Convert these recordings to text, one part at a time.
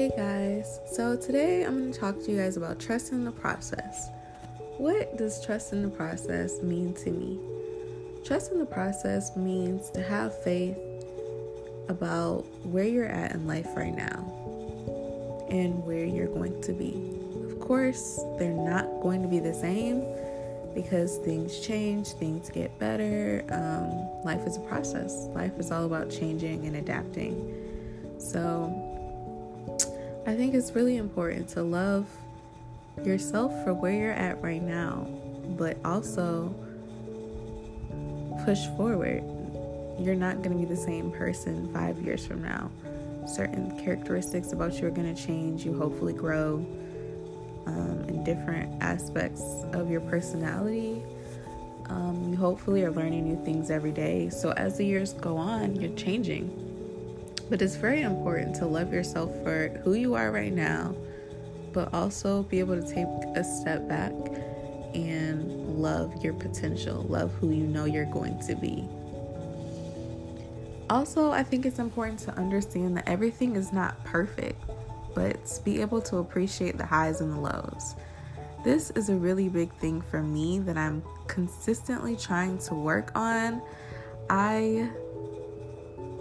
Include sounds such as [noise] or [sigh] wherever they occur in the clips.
Hey guys, so today I'm going to talk to you guys about trusting the process. What does trust in the process mean to me? Trust in the process means to have faith about where you're at in life right now and where you're going to be. Of course, they're not going to be the same because things change, things get better. Um, life is a process, life is all about changing and adapting. So, I think it's really important to love yourself for where you're at right now, but also push forward. You're not going to be the same person five years from now. Certain characteristics about you are going to change. You hopefully grow um, in different aspects of your personality. Um, you hopefully are learning new things every day. So as the years go on, you're changing. But it's very important to love yourself for who you are right now, but also be able to take a step back and love your potential, love who you know you're going to be. Also, I think it's important to understand that everything is not perfect, but be able to appreciate the highs and the lows. This is a really big thing for me that I'm consistently trying to work on. I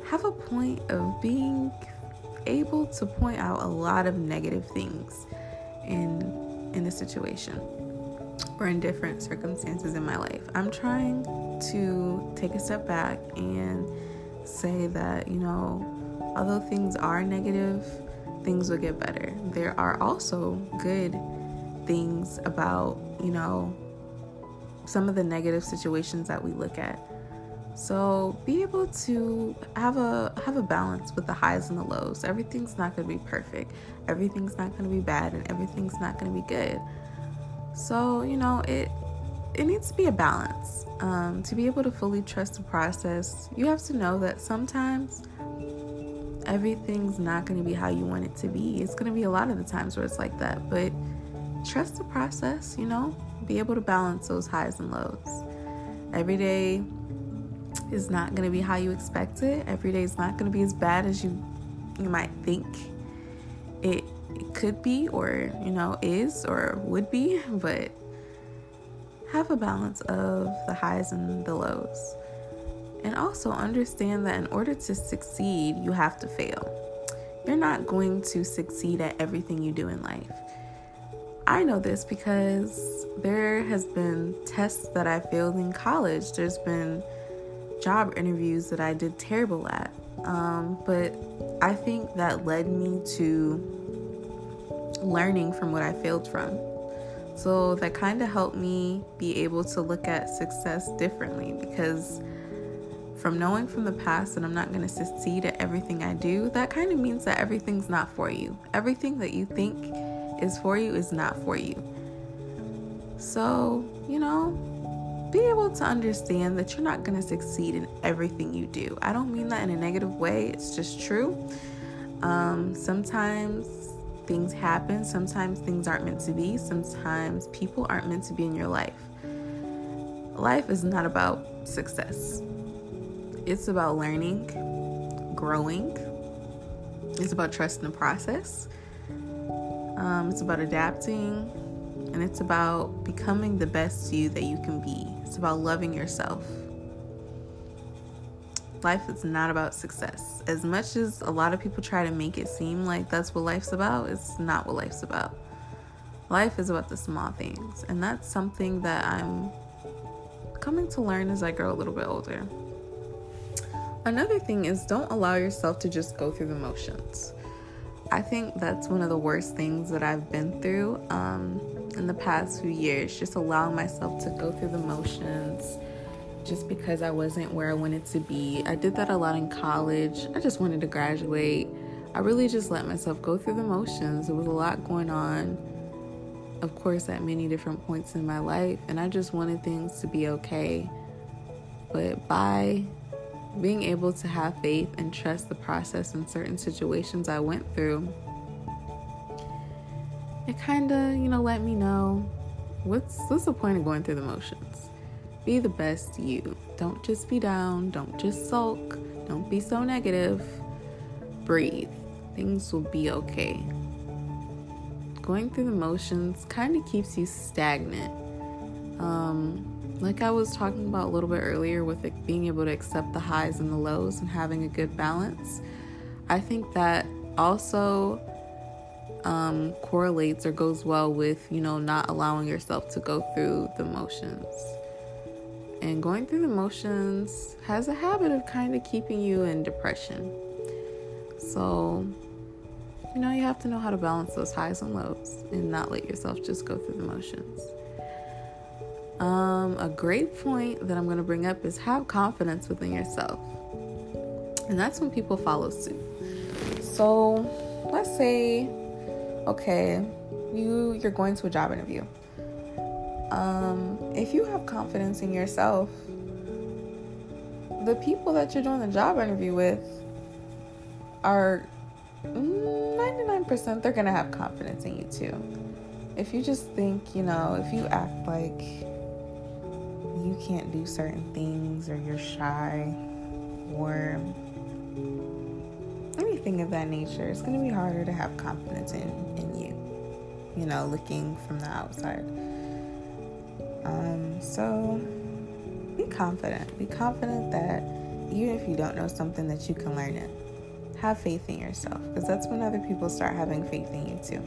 have a point of being able to point out a lot of negative things in in a situation or in different circumstances in my life. I'm trying to take a step back and say that, you know, although things are negative, things will get better. There are also good things about, you know, some of the negative situations that we look at. So be able to have a have a balance with the highs and the lows. Everything's not going to be perfect. Everything's not going to be bad and everything's not going to be good. So, you know, it it needs to be a balance. Um, to be able to fully trust the process, you have to know that sometimes everything's not going to be how you want it to be. It's going to be a lot of the times where it's like that, but trust the process, you know, be able to balance those highs and lows. Every day is not going to be how you expect it. Every day is not going to be as bad as you you might think it, it could be or, you know, is or would be, [laughs] but have a balance of the highs and the lows. And also understand that in order to succeed, you have to fail. You're not going to succeed at everything you do in life. I know this because there has been tests that I failed in college. There's been job interviews that I did terrible at. Um, but I think that led me to learning from what I failed from. So that kind of helped me be able to look at success differently because from knowing from the past that I'm not going to succeed at everything I do, that kind of means that everything's not for you. Everything that you think is for you is not for you. So, you know, be able to understand that you're not going to succeed in everything you do. I don't mean that in a negative way, it's just true. Um, sometimes things happen. Sometimes things aren't meant to be. Sometimes people aren't meant to be in your life. Life is not about success, it's about learning, growing, it's about trusting the process, um, it's about adapting, and it's about becoming the best you that you can be. It's about loving yourself. Life is not about success. As much as a lot of people try to make it seem like that's what life's about, it's not what life's about. Life is about the small things, and that's something that I'm coming to learn as I grow a little bit older. Another thing is don't allow yourself to just go through the motions. I think that's one of the worst things that I've been through um, in the past few years, just allowing myself to go through the motions just because I wasn't where I wanted to be. I did that a lot in college. I just wanted to graduate. I really just let myself go through the motions. There was a lot going on, of course, at many different points in my life, and I just wanted things to be okay. But by being able to have faith and trust the process in certain situations I went through, it kind of, you know, let me know what's what's the point of going through the motions be the best you. Don't just be down. Don't just sulk. Don't be so negative. Breathe. things will be okay. Going through the motions kind of keeps you stagnant. Um, like I was talking about a little bit earlier with it, being able to accept the highs and the lows and having a good balance, I think that also um, correlates or goes well with, you know, not allowing yourself to go through the motions. And going through the motions has a habit of kind of keeping you in depression. So, you know, you have to know how to balance those highs and lows and not let yourself just go through the motions. Um, a great point that I'm going to bring up is have confidence within yourself. And that's when people follow suit. So, let's say okay, you you're going to a job interview. Um, if you have confidence in yourself, the people that you're doing the job interview with are 99% they're gonna have confidence in you too. If you just think, you know, if you act like you can't do certain things or you're shy or anything of that nature, it's going to be harder to have confidence in, in you, you know, looking from the outside. Um, so be confident. Be confident that even if you don't know something, that you can learn it. Have faith in yourself because that's when other people start having faith in you too.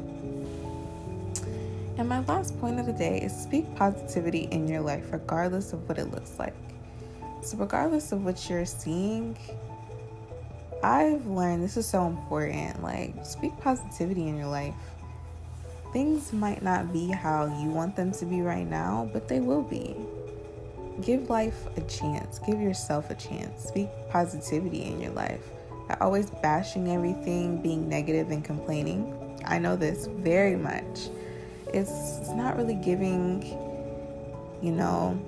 And my last point of the day is speak positivity in your life, regardless of what it looks like. So, regardless of what you're seeing, I've learned this is so important. Like, speak positivity in your life. Things might not be how you want them to be right now, but they will be. Give life a chance. Give yourself a chance. Speak positivity in your life. Always bashing everything, being negative and complaining. I know this very much. It's, it's not really giving, you know,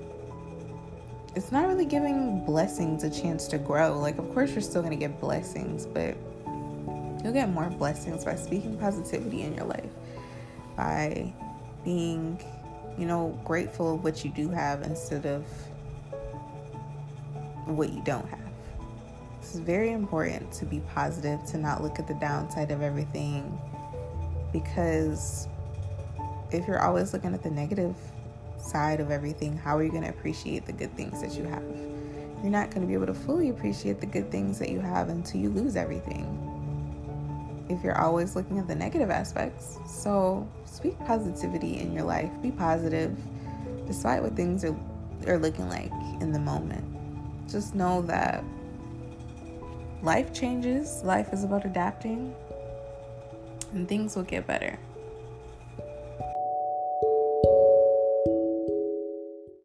it's not really giving blessings a chance to grow. Like, of course, you're still going to get blessings, but you'll get more blessings by speaking positivity in your life, by being, you know, grateful of what you do have instead of what you don't have. It's very important to be positive, to not look at the downside of everything, because if you're always looking at the negative, side of everything, how are you going to appreciate the good things that you have? You're not going to be able to fully appreciate the good things that you have until you lose everything. If you're always looking at the negative aspects. So, speak positivity in your life. Be positive despite what things are, are looking like in the moment. Just know that life changes, life is about adapting, and things will get better.